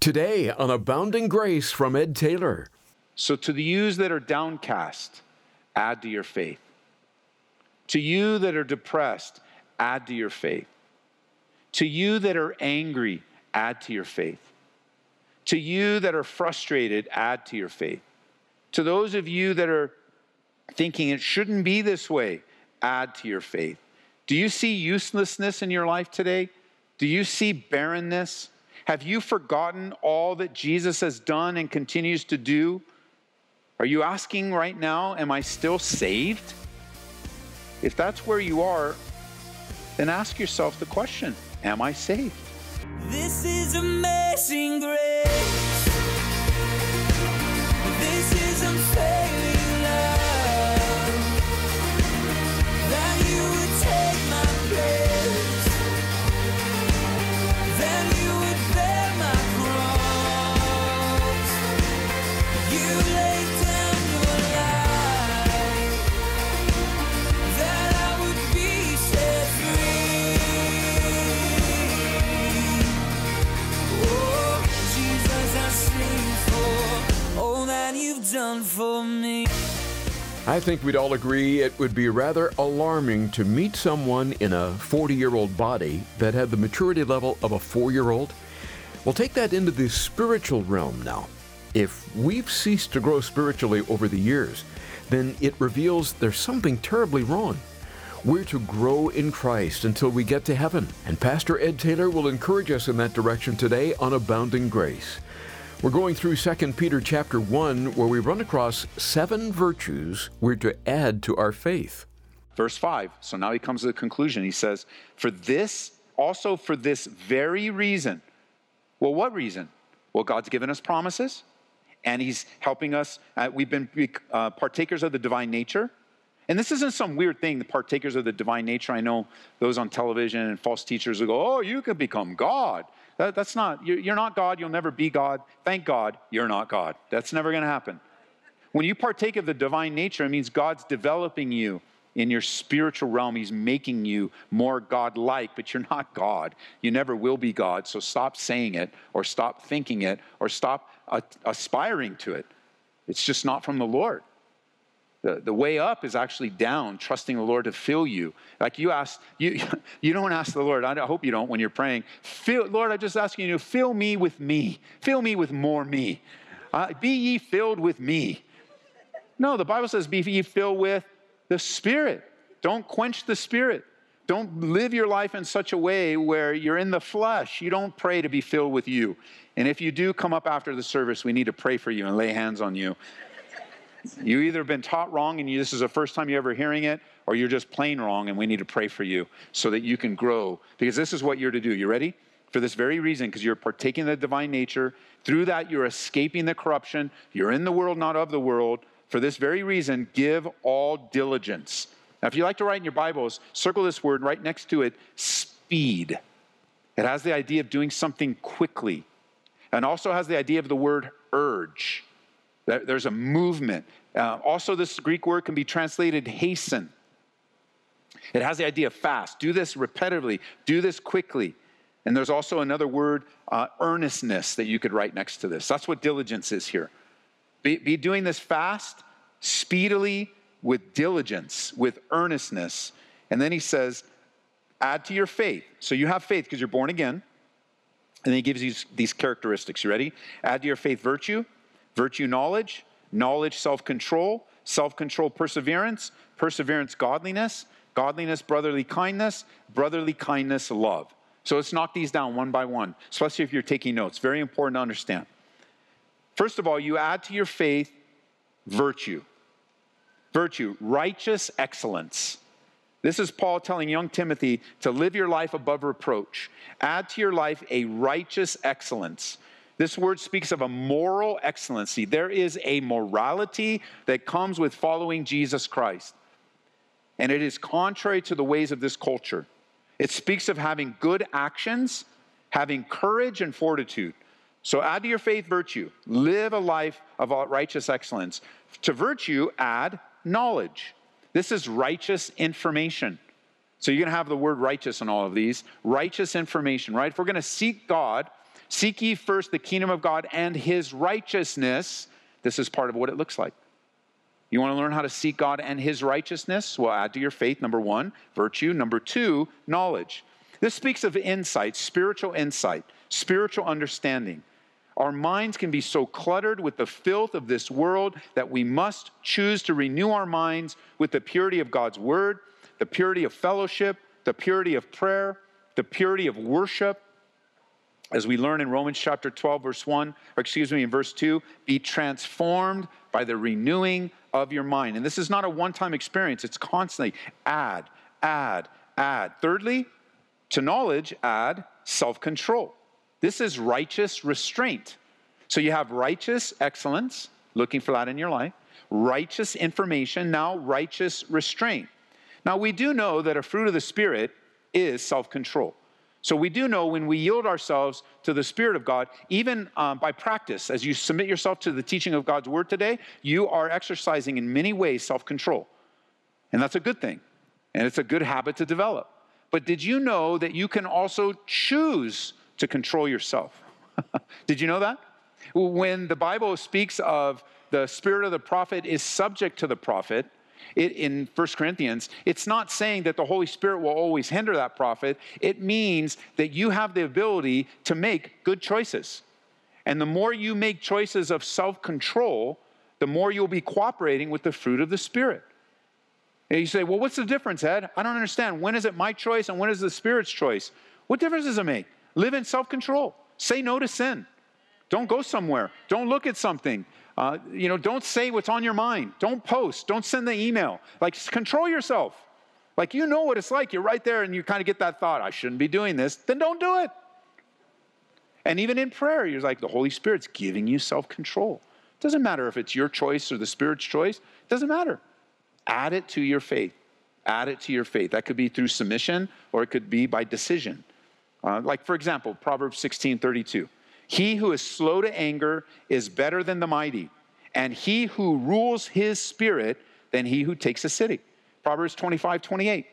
Today on Abounding Grace from Ed Taylor. So, to the yous that are downcast, add to your faith. To you that are depressed, add to your faith. To you that are angry, add to your faith. To you that are frustrated, add to your faith. To those of you that are thinking it shouldn't be this way, add to your faith. Do you see uselessness in your life today? Do you see barrenness? Have you forgotten all that Jesus has done and continues to do? Are you asking right now, Am I still saved? If that's where you are, then ask yourself the question Am I saved? This is amazing grace. I think we'd all agree it would be rather alarming to meet someone in a 40 year old body that had the maturity level of a four year old. Well, take that into the spiritual realm now. If we've ceased to grow spiritually over the years, then it reveals there's something terribly wrong. We're to grow in Christ until we get to heaven, and Pastor Ed Taylor will encourage us in that direction today on Abounding Grace. We're going through 2 Peter chapter 1 where we run across seven virtues we're to add to our faith. Verse 5. So now he comes to the conclusion. He says, For this, also for this very reason. Well, what reason? Well, God's given us promises, and he's helping us. Uh, we've been uh, partakers of the divine nature. And this isn't some weird thing, the partakers of the divine nature. I know those on television and false teachers will go, Oh, you can become God. That, that's not, you're, not God. You'll never be God. Thank God you're not God. That's never going to happen. When you partake of the divine nature, it means God's developing you in your spiritual realm. He's making you more God like, but you're not God. You never will be God. So stop saying it, or stop thinking it, or stop aspiring to it. It's just not from the Lord. The, the way up is actually down, trusting the Lord to fill you. Like you ask, you, you don't ask the Lord, I hope you don't when you're praying, fill, Lord, I'm just asking you to fill me with me. Fill me with more me. Uh, be ye filled with me. No, the Bible says, be ye filled with the Spirit. Don't quench the Spirit. Don't live your life in such a way where you're in the flesh. You don't pray to be filled with you. And if you do come up after the service, we need to pray for you and lay hands on you. You either have been taught wrong and you, this is the first time you're ever hearing it, or you're just plain wrong and we need to pray for you so that you can grow. Because this is what you're to do. You ready? For this very reason, because you're partaking of the divine nature. Through that, you're escaping the corruption. You're in the world, not of the world. For this very reason, give all diligence. Now, if you like to write in your Bibles, circle this word right next to it speed. It has the idea of doing something quickly, and also has the idea of the word urge. There's a movement. Uh, also, this Greek word can be translated hasten. It has the idea of fast. Do this repetitively, do this quickly. And there's also another word, uh, earnestness, that you could write next to this. That's what diligence is here. Be, be doing this fast, speedily, with diligence, with earnestness. And then he says, add to your faith. So you have faith because you're born again. And then he gives you these characteristics. You ready? Add to your faith virtue, virtue knowledge, knowledge self control, self control perseverance, perseverance godliness, godliness brotherly kindness, brotherly kindness love. So let's knock these down one by one, especially if you're taking notes. Very important to understand. First of all, you add to your faith virtue. Virtue, righteous excellence. This is Paul telling young Timothy to live your life above reproach. Add to your life a righteous excellence. This word speaks of a moral excellency. There is a morality that comes with following Jesus Christ. And it is contrary to the ways of this culture. It speaks of having good actions, having courage and fortitude. So add to your faith virtue. Live a life of righteous excellence. To virtue, add knowledge. This is righteous information. So you're going to have the word righteous in all of these. Righteous information, right? If we're going to seek God, Seek ye first the kingdom of God and his righteousness. This is part of what it looks like. You want to learn how to seek God and his righteousness? Well, add to your faith, number one, virtue. Number two, knowledge. This speaks of insight, spiritual insight, spiritual understanding. Our minds can be so cluttered with the filth of this world that we must choose to renew our minds with the purity of God's word, the purity of fellowship, the purity of prayer, the purity of worship. As we learn in Romans chapter 12, verse 1, or excuse me, in verse 2, be transformed by the renewing of your mind. And this is not a one time experience, it's constantly add, add, add. Thirdly, to knowledge, add self control. This is righteous restraint. So you have righteous excellence, looking for that in your life, righteous information, now righteous restraint. Now we do know that a fruit of the Spirit is self control. So we do know when we yield ourselves to the Spirit of God, even um, by practice, as you submit yourself to the teaching of God's Word today, you are exercising in many ways self control. And that's a good thing. And it's a good habit to develop. But did you know that you can also choose to control yourself? did you know that? When the Bible speaks of the spirit of the prophet is subject to the prophet, it, in 1 Corinthians, it's not saying that the Holy Spirit will always hinder that prophet. It means that you have the ability to make good choices. And the more you make choices of self control, the more you'll be cooperating with the fruit of the Spirit. And you say, well, what's the difference, Ed? I don't understand. When is it my choice and when is the Spirit's choice? What difference does it make? Live in self control. Say no to sin. Don't go somewhere. Don't look at something. Uh, you know, don't say what's on your mind. Don't post. Don't send the email. Like, control yourself. Like, you know what it's like. You're right there and you kind of get that thought, I shouldn't be doing this. Then don't do it. And even in prayer, you're like, the Holy Spirit's giving you self control. It doesn't matter if it's your choice or the Spirit's choice, it doesn't matter. Add it to your faith. Add it to your faith. That could be through submission or it could be by decision. Uh, like, for example, Proverbs 16 32. He who is slow to anger is better than the mighty, and he who rules his spirit than he who takes a city. Proverbs 25, 28.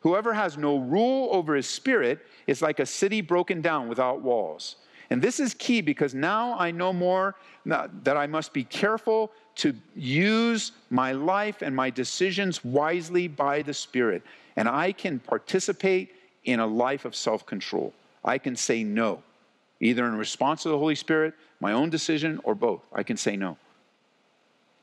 Whoever has no rule over his spirit is like a city broken down without walls. And this is key because now I know more that I must be careful to use my life and my decisions wisely by the Spirit. And I can participate in a life of self control. I can say no either in response to the Holy Spirit, my own decision, or both. I can say no.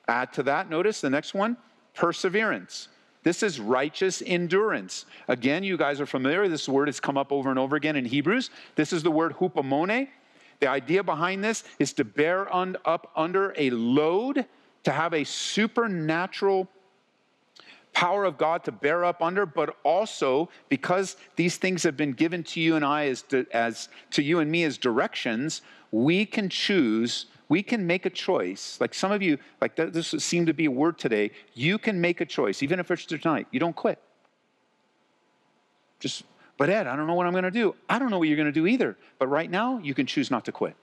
Add to that, notice the next one perseverance. This is righteous endurance. Again, you guys are familiar. This word has come up over and over again in Hebrews. This is the word hupomone. The idea behind this is to bear un- up under a load, to have a supernatural power of God to bear up under, but also because these things have been given to you and I as, as to you and me as directions, we can choose, we can make a choice. Like some of you, like this seemed to be a word today, you can make a choice, even if it's tonight. You don't quit. Just, but Ed, I don't know what I'm going to do. I don't know what you're going to do either. But right now, you can choose not to quit.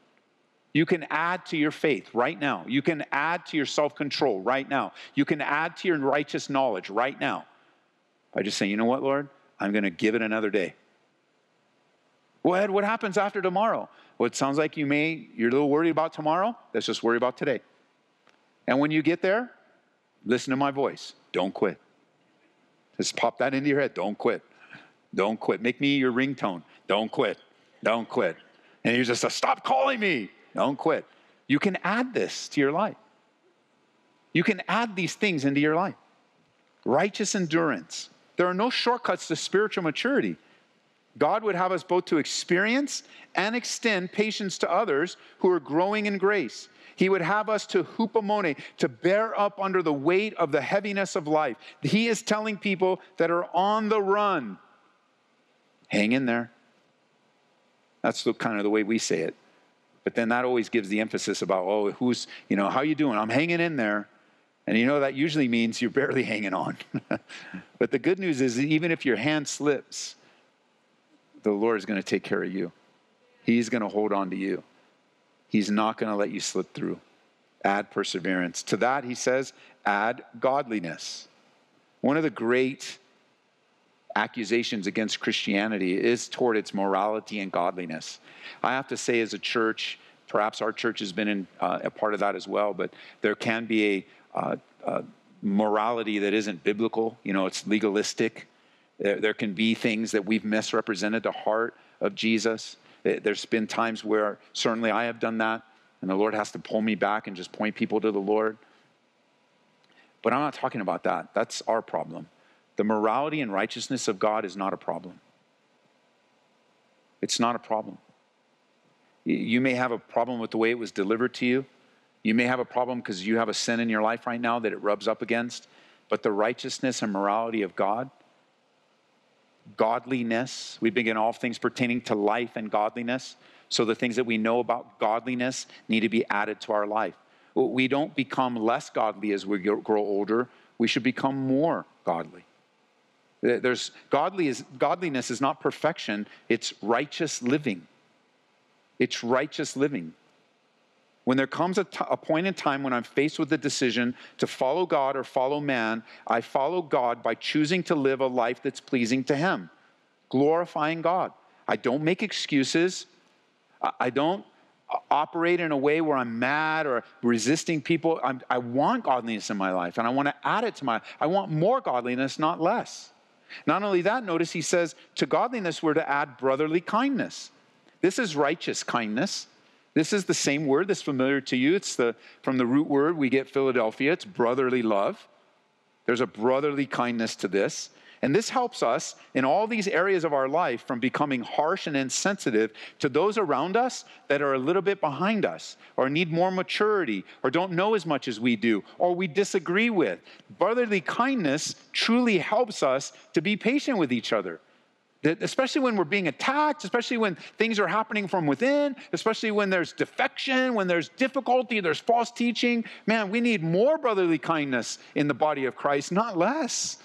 You can add to your faith right now. You can add to your self control right now. You can add to your righteous knowledge right now by just saying, you know what, Lord? I'm going to give it another day. Well, Ed, what happens after tomorrow? Well, it sounds like you may, you're a little worried about tomorrow. Let's just worry about today. And when you get there, listen to my voice. Don't quit. Just pop that into your head. Don't quit. Don't quit. Make me your ringtone. Don't quit. Don't quit. And you just stop calling me. Don't quit. You can add this to your life. You can add these things into your life. Righteous endurance. There are no shortcuts to spiritual maturity. God would have us both to experience and extend patience to others who are growing in grace. He would have us to hupomone, to bear up under the weight of the heaviness of life. He is telling people that are on the run, hang in there. That's the kind of the way we say it. But then that always gives the emphasis about, oh, who's, you know, how you doing? I'm hanging in there. And you know, that usually means you're barely hanging on. but the good news is, even if your hand slips, the Lord is going to take care of you. He's going to hold on to you. He's not going to let you slip through. Add perseverance. To that, he says, add godliness. One of the great accusations against Christianity is toward its morality and godliness. I have to say, as a church, perhaps our church has been in, uh, a part of that as well, but there can be a uh, uh, morality that isn't biblical. You know, it's legalistic. There, there can be things that we've misrepresented the heart of Jesus. There's been times where certainly I have done that, and the Lord has to pull me back and just point people to the Lord. But I'm not talking about that. That's our problem. The morality and righteousness of God is not a problem. It's not a problem. You may have a problem with the way it was delivered to you. You may have a problem because you have a sin in your life right now that it rubs up against. But the righteousness and morality of God, godliness, we begin all things pertaining to life and godliness. So the things that we know about godliness need to be added to our life. We don't become less godly as we grow older. We should become more godly. There's godly is, godliness is not perfection, it's righteous living. It's righteous living. When there comes a, t- a point in time when I'm faced with the decision to follow God or follow man, I follow God by choosing to live a life that's pleasing to Him, glorifying God. I don't make excuses. I don't operate in a way where I'm mad or resisting people. I'm, i want godliness in my life and I want to add it to my I want more godliness, not less. Not only that, notice he says to godliness we're to add brotherly kindness. This is righteous kindness. This is the same word that's familiar to you. It's the from the root word we get Philadelphia. It's brotherly love. There's a brotherly kindness to this. And this helps us in all these areas of our life from becoming harsh and insensitive to those around us that are a little bit behind us or need more maturity or don't know as much as we do or we disagree with. Brotherly kindness truly helps us to be patient with each other. Especially when we're being attacked, especially when things are happening from within, especially when there's defection, when there's difficulty, there's false teaching. Man, we need more brotherly kindness in the body of Christ, not less.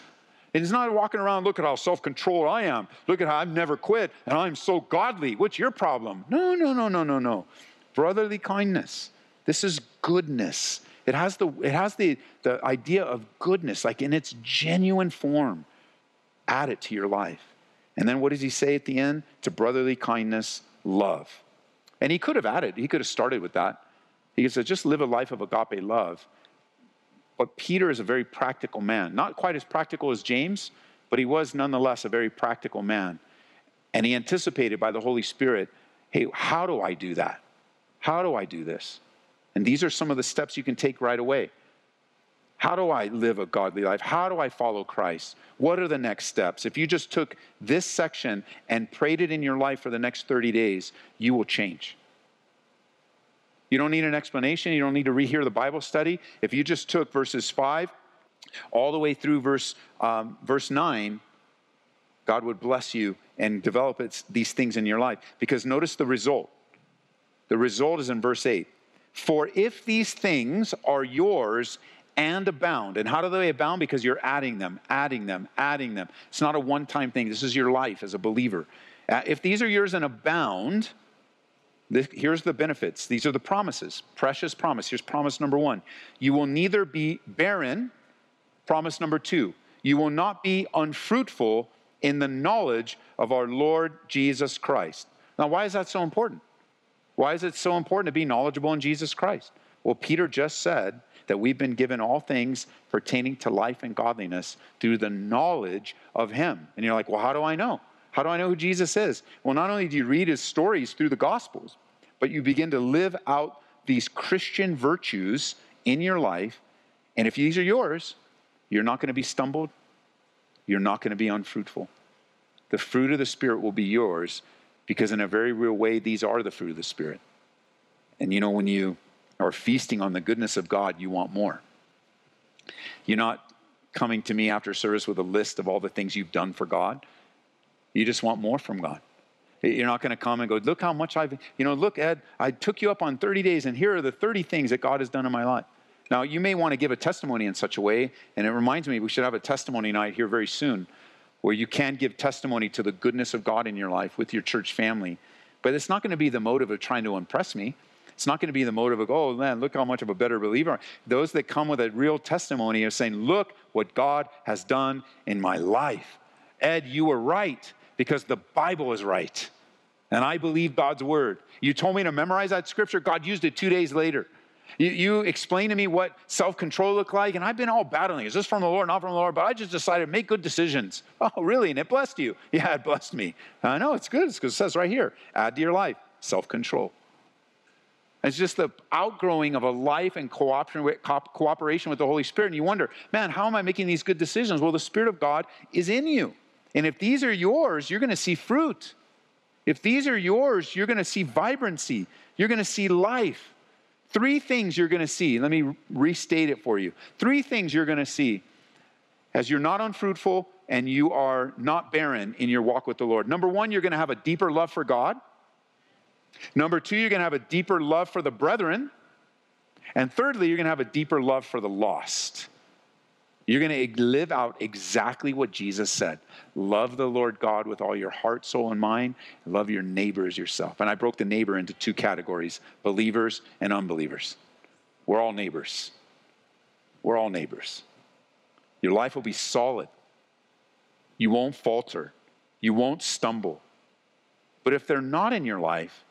It's not walking around, look at how self controlled I am. Look at how I've never quit and I'm so godly. What's your problem? No, no, no, no, no, no. Brotherly kindness. This is goodness. It has the, it has the, the idea of goodness, like in its genuine form. Add it to your life. And then what does he say at the end? To brotherly kindness, love. And he could have added, he could have started with that. He could have said, just live a life of agape love. But Peter is a very practical man, not quite as practical as James, but he was nonetheless a very practical man. And he anticipated by the Holy Spirit hey, how do I do that? How do I do this? And these are some of the steps you can take right away. How do I live a godly life? How do I follow Christ? What are the next steps? If you just took this section and prayed it in your life for the next 30 days, you will change. You don't need an explanation. You don't need to rehear the Bible study. If you just took verses 5 all the way through verse, um, verse 9, God would bless you and develop these things in your life. Because notice the result. The result is in verse 8. For if these things are yours and abound, and how do they abound? Because you're adding them, adding them, adding them. It's not a one time thing. This is your life as a believer. Uh, if these are yours and abound, this, here's the benefits. These are the promises. Precious promise. Here's promise number one you will neither be barren. Promise number two you will not be unfruitful in the knowledge of our Lord Jesus Christ. Now, why is that so important? Why is it so important to be knowledgeable in Jesus Christ? Well, Peter just said that we've been given all things pertaining to life and godliness through the knowledge of Him. And you're like, well, how do I know? How do I know who Jesus is? Well, not only do you read his stories through the Gospels, but you begin to live out these Christian virtues in your life. And if these are yours, you're not going to be stumbled, you're not going to be unfruitful. The fruit of the Spirit will be yours because, in a very real way, these are the fruit of the Spirit. And you know, when you are feasting on the goodness of God, you want more. You're not coming to me after service with a list of all the things you've done for God. You just want more from God. You're not going to come and go, look how much I've, you know, look, Ed, I took you up on 30 days, and here are the 30 things that God has done in my life. Now, you may want to give a testimony in such a way, and it reminds me we should have a testimony night here very soon where you can give testimony to the goodness of God in your life with your church family. But it's not going to be the motive of trying to impress me. It's not going to be the motive of, oh man, look how much of a better believer. Those that come with a real testimony are saying, look what God has done in my life Ed, you were right because the Bible is right. And I believe God's word. You told me to memorize that scripture, God used it two days later. You, you explained to me what self control looked like, and I've been all battling. Is this from the Lord, not from the Lord? But I just decided to make good decisions. Oh, really? And it blessed you? Yeah, it blessed me. I know it's good because it says right here add to your life self control. It's just the outgrowing of a life and cooperation with the Holy Spirit. And you wonder, man, how am I making these good decisions? Well, the Spirit of God is in you. And if these are yours, you're going to see fruit. If these are yours, you're going to see vibrancy. You're going to see life. Three things you're going to see. Let me restate it for you. Three things you're going to see as you're not unfruitful and you are not barren in your walk with the Lord. Number one, you're going to have a deeper love for God. Number two, you're going to have a deeper love for the brethren. And thirdly, you're going to have a deeper love for the lost. You're going to live out exactly what Jesus said love the Lord God with all your heart, soul, and mind, love your neighbor as yourself. And I broke the neighbor into two categories believers and unbelievers. We're all neighbors. We're all neighbors. Your life will be solid. You won't falter. You won't stumble. But if they're not in your life,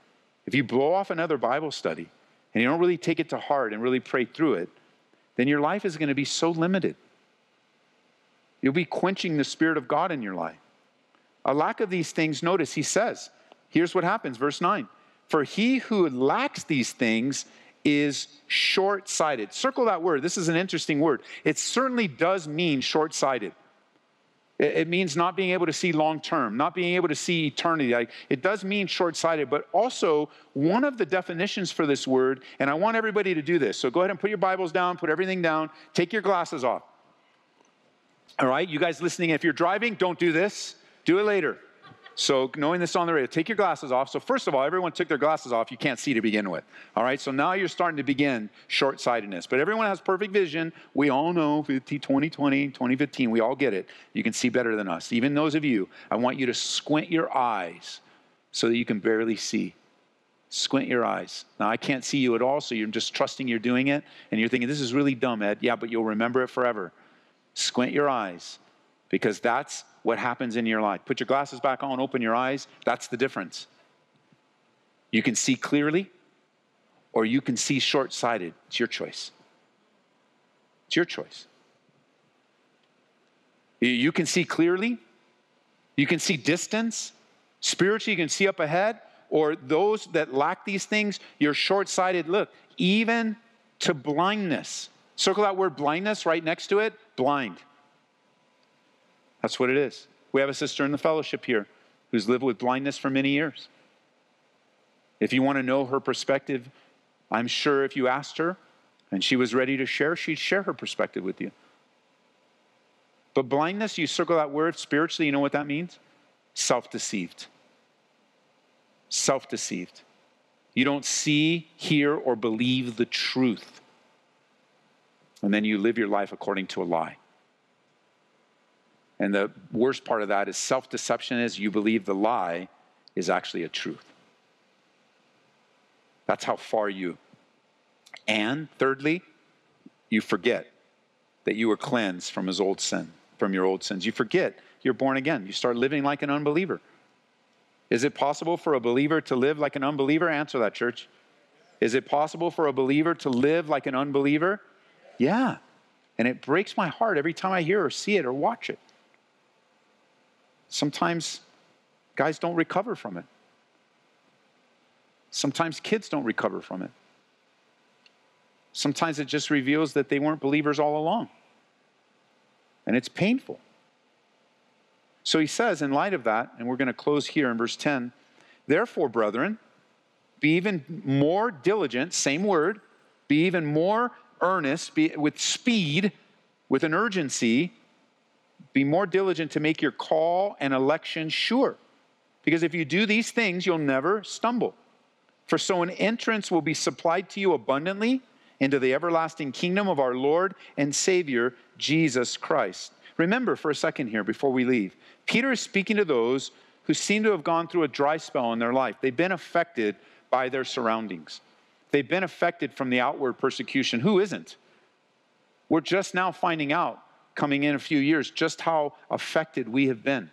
if you blow off another Bible study and you don't really take it to heart and really pray through it, then your life is going to be so limited. You'll be quenching the Spirit of God in your life. A lack of these things, notice he says, here's what happens, verse 9. For he who lacks these things is short sighted. Circle that word. This is an interesting word. It certainly does mean short sighted. It means not being able to see long term, not being able to see eternity. Like, it does mean short sighted, but also one of the definitions for this word, and I want everybody to do this. So go ahead and put your Bibles down, put everything down, take your glasses off. All right, you guys listening, if you're driving, don't do this. Do it later. So, knowing this on the radio, take your glasses off. So, first of all, everyone took their glasses off. You can't see to begin with. All right, so now you're starting to begin short sightedness. But everyone has perfect vision. We all know 2020, 2015, we all get it. You can see better than us. Even those of you, I want you to squint your eyes so that you can barely see. Squint your eyes. Now, I can't see you at all, so you're just trusting you're doing it, and you're thinking, this is really dumb, Ed. Yeah, but you'll remember it forever. Squint your eyes because that's what happens in your life. Put your glasses back on, open your eyes. That's the difference. You can see clearly or you can see short sighted. It's your choice. It's your choice. You can see clearly, you can see distance. Spiritually, you can see up ahead. Or those that lack these things, you're short sighted. Look, even to blindness. Circle that word blindness right next to it blind. That's what it is. We have a sister in the fellowship here who's lived with blindness for many years. If you want to know her perspective, I'm sure if you asked her and she was ready to share, she'd share her perspective with you. But blindness, you circle that word spiritually, you know what that means? Self deceived. Self deceived. You don't see, hear, or believe the truth. And then you live your life according to a lie. And the worst part of that is self deception is you believe the lie is actually a truth. That's how far you. And thirdly, you forget that you were cleansed from his old sin, from your old sins. You forget you're born again. You start living like an unbeliever. Is it possible for a believer to live like an unbeliever? Answer that, church. Is it possible for a believer to live like an unbeliever? Yeah. And it breaks my heart every time I hear or see it or watch it. Sometimes guys don't recover from it. Sometimes kids don't recover from it. Sometimes it just reveals that they weren't believers all along. And it's painful. So he says, in light of that, and we're going to close here in verse 10 Therefore, brethren, be even more diligent, same word, be even more earnest, be with speed, with an urgency, be more diligent to make your call and election sure. Because if you do these things, you'll never stumble. For so an entrance will be supplied to you abundantly into the everlasting kingdom of our Lord and Savior, Jesus Christ. Remember for a second here before we leave, Peter is speaking to those who seem to have gone through a dry spell in their life. They've been affected by their surroundings, they've been affected from the outward persecution. Who isn't? We're just now finding out coming in a few years just how affected we have been.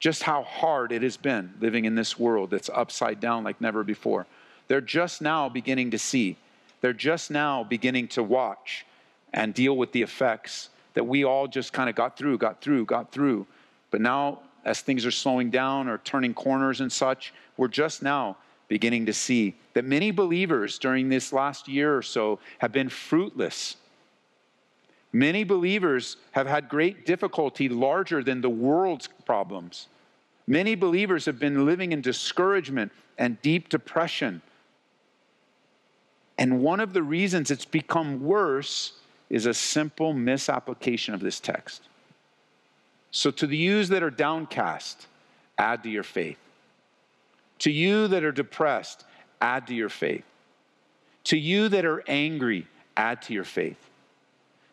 just how hard it has been living in this world that's upside down like never before. They're just now beginning to see. They're just now beginning to watch and deal with the effects that we all just kind of got through, got through, got through. But now, as things are slowing down or turning corners and such, we're just now beginning to see that many believers during this last year or so have been fruitless. Many believers have had great difficulty larger than the world's problems. Many believers have been living in discouragement and deep depression. And one of the reasons it's become worse is a simple misapplication of this text. So, to the yous that are downcast, add to your faith. To you that are depressed, add to your faith. To you that are angry, add to your faith.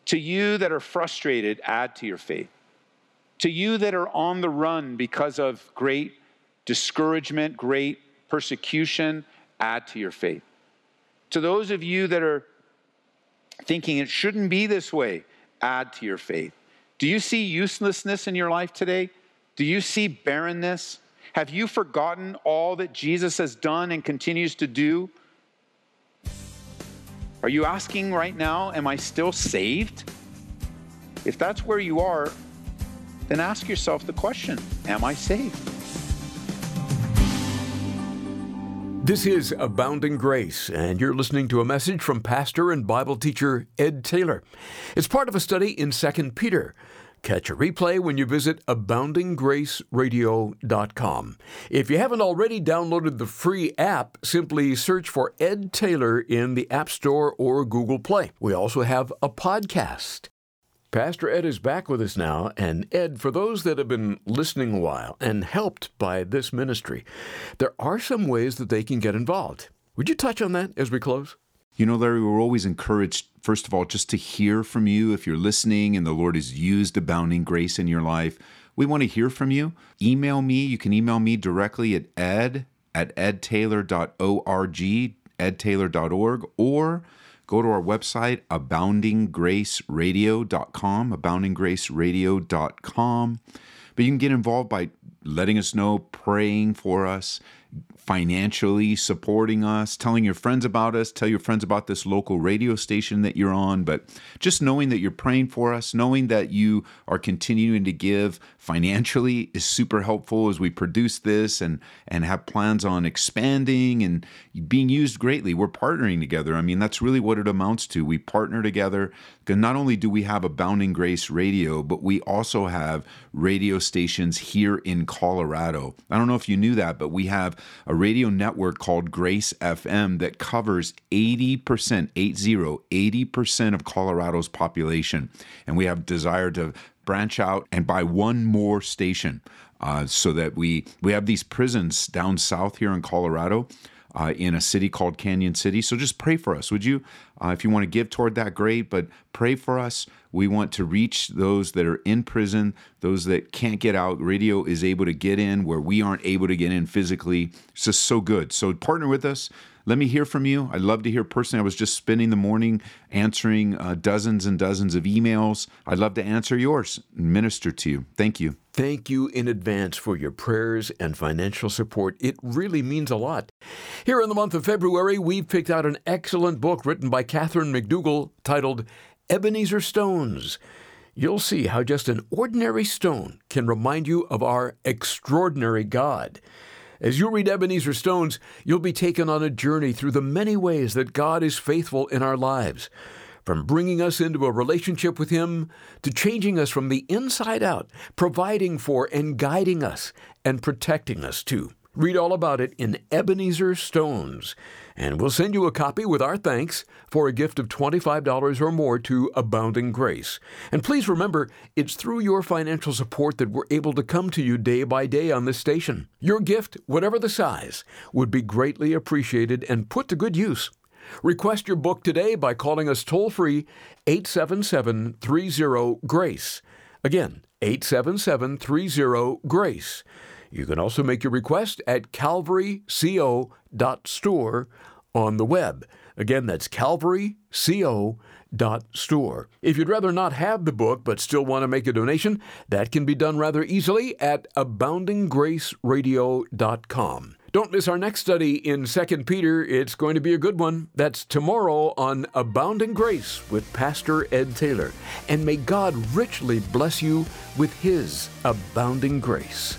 To you that are frustrated, add to your faith. To you that are on the run because of great discouragement, great persecution, add to your faith. To those of you that are thinking it shouldn't be this way, add to your faith. Do you see uselessness in your life today? Do you see barrenness? Have you forgotten all that Jesus has done and continues to do? Are you asking right now, am I still saved? If that's where you are, then ask yourself the question Am I saved? This is Abounding Grace, and you're listening to a message from pastor and Bible teacher Ed Taylor. It's part of a study in 2 Peter. Catch a replay when you visit aboundinggraceradio.com. If you haven't already downloaded the free app, simply search for Ed Taylor in the App Store or Google Play. We also have a podcast. Pastor Ed is back with us now. And Ed, for those that have been listening a while and helped by this ministry, there are some ways that they can get involved. Would you touch on that as we close? You know, Larry, we're always encouraged, first of all, just to hear from you if you're listening and the Lord has used abounding grace in your life. We want to hear from you. Email me. You can email me directly at ed at edtaylor.org, edtaylor.org, or go to our website, aboundinggraceradio.com, aboundinggraceradio.com. But you can get involved by letting us know, praying for us, financially supporting us, telling your friends about us, tell your friends about this local radio station that you're on, but just knowing that you're praying for us, knowing that you are continuing to give financially is super helpful as we produce this and and have plans on expanding and being used greatly. We're partnering together. I mean, that's really what it amounts to. We partner together not only do we have Abounding Grace Radio, but we also have radio stations here in Colorado. I don't know if you knew that, but we have a radio network called Grace FM that covers 80%, 80, 80% of Colorado's population. And we have desire to branch out and buy one more station uh, so that we we have these prisons down south here in Colorado. Uh, in a city called Cañon City. So just pray for us, would you? Uh, if you want to give toward that, great, but pray for us. We want to reach those that are in prison, those that can't get out. Radio is able to get in where we aren't able to get in physically. It's just so good. So partner with us. Let me hear from you. I'd love to hear personally. I was just spending the morning answering uh, dozens and dozens of emails. I'd love to answer yours and minister to you. Thank you. Thank you in advance for your prayers and financial support. It really means a lot. Here in the month of February, we've picked out an excellent book written by Catherine McDougall titled Ebenezer Stones. You'll see how just an ordinary stone can remind you of our extraordinary God. As you read Ebenezer Stones, you'll be taken on a journey through the many ways that God is faithful in our lives. From bringing us into a relationship with Him to changing us from the inside out, providing for and guiding us and protecting us too. Read all about it in Ebenezer Stones, and we'll send you a copy with our thanks for a gift of $25 or more to Abounding Grace. And please remember, it's through your financial support that we're able to come to you day by day on this station. Your gift, whatever the size, would be greatly appreciated and put to good use. Request your book today by calling us toll free 877 30 GRACE. Again, 877 30 GRACE. You can also make your request at calvaryco.store on the web. Again, that's calvaryco.store. If you'd rather not have the book but still want to make a donation, that can be done rather easily at aboundinggraceradio.com. Don't miss our next study in 2 Peter. It's going to be a good one. That's tomorrow on Abounding Grace with Pastor Ed Taylor. And may God richly bless you with his abounding grace.